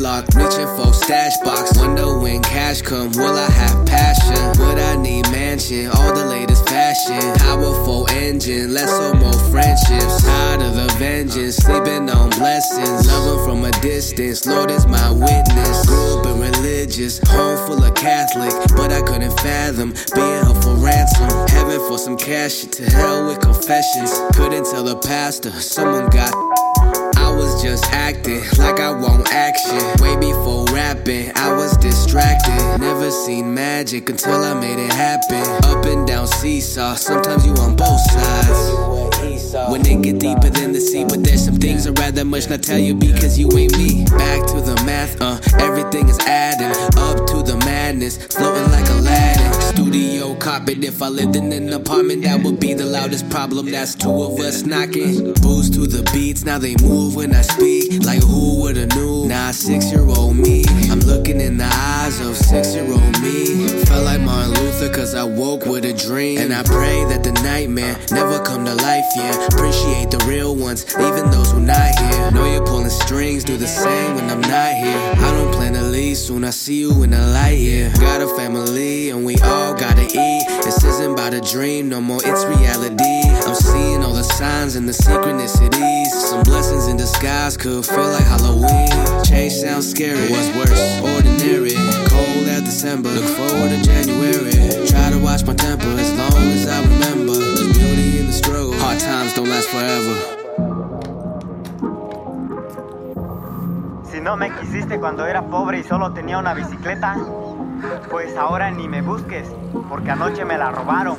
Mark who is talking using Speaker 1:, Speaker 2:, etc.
Speaker 1: lock, reaching for stash box. Wonder when cash come, will I have passion? Would I need mansion? All the latest fashion, powerful engine, less or more friendships. Tired of the vengeance, sleeping on blessings, loving from a distance. Lord is my witness. Grew and religious, home full of Catholic, but I couldn't fathom being held for ransom. Heaven for some cash, to hell with confessions. Couldn't tell the pastor, someone got. Just acting like I want action. Way before rapping, I was distracted. Never seen magic until I made it happen. Up and down seesaw, sometimes you on both sides. When it get deeper than the sea, but there's some things I'd rather much not tell you because you ain't me. Back to the math, uh, everything is adding up to the madness, floating like Aladdin. If I lived in an apartment, that would be the loudest problem. That's two of us knocking. Booze to the beats, now they move when I speak. Like who would've knew? Now six year old me. I'm looking in the eyes of six year old me. Felt like Martin Luther, cause I woke with a dream. And I pray that the nightmare never come to life, yeah. Appreciate the real ones, even those who not here. Know you're pulling strings, do the same when I'm not here. I see you in the light, yeah. Got a family, and we all gotta eat. This isn't about a dream, no more, it's reality. I'm seeing all the signs and the synchronicities. Some blessings in disguise could feel like Halloween. Change sounds scary, what's worse? Ordinary. Cold as December, look forward to January. Try to watch my temper as long as I remember. There's beauty in the struggle. Hard times don't last forever.
Speaker 2: Si no me quisiste cuando era pobre y solo tenía una bicicleta, pues ahora ni me busques, porque anoche me la robaron.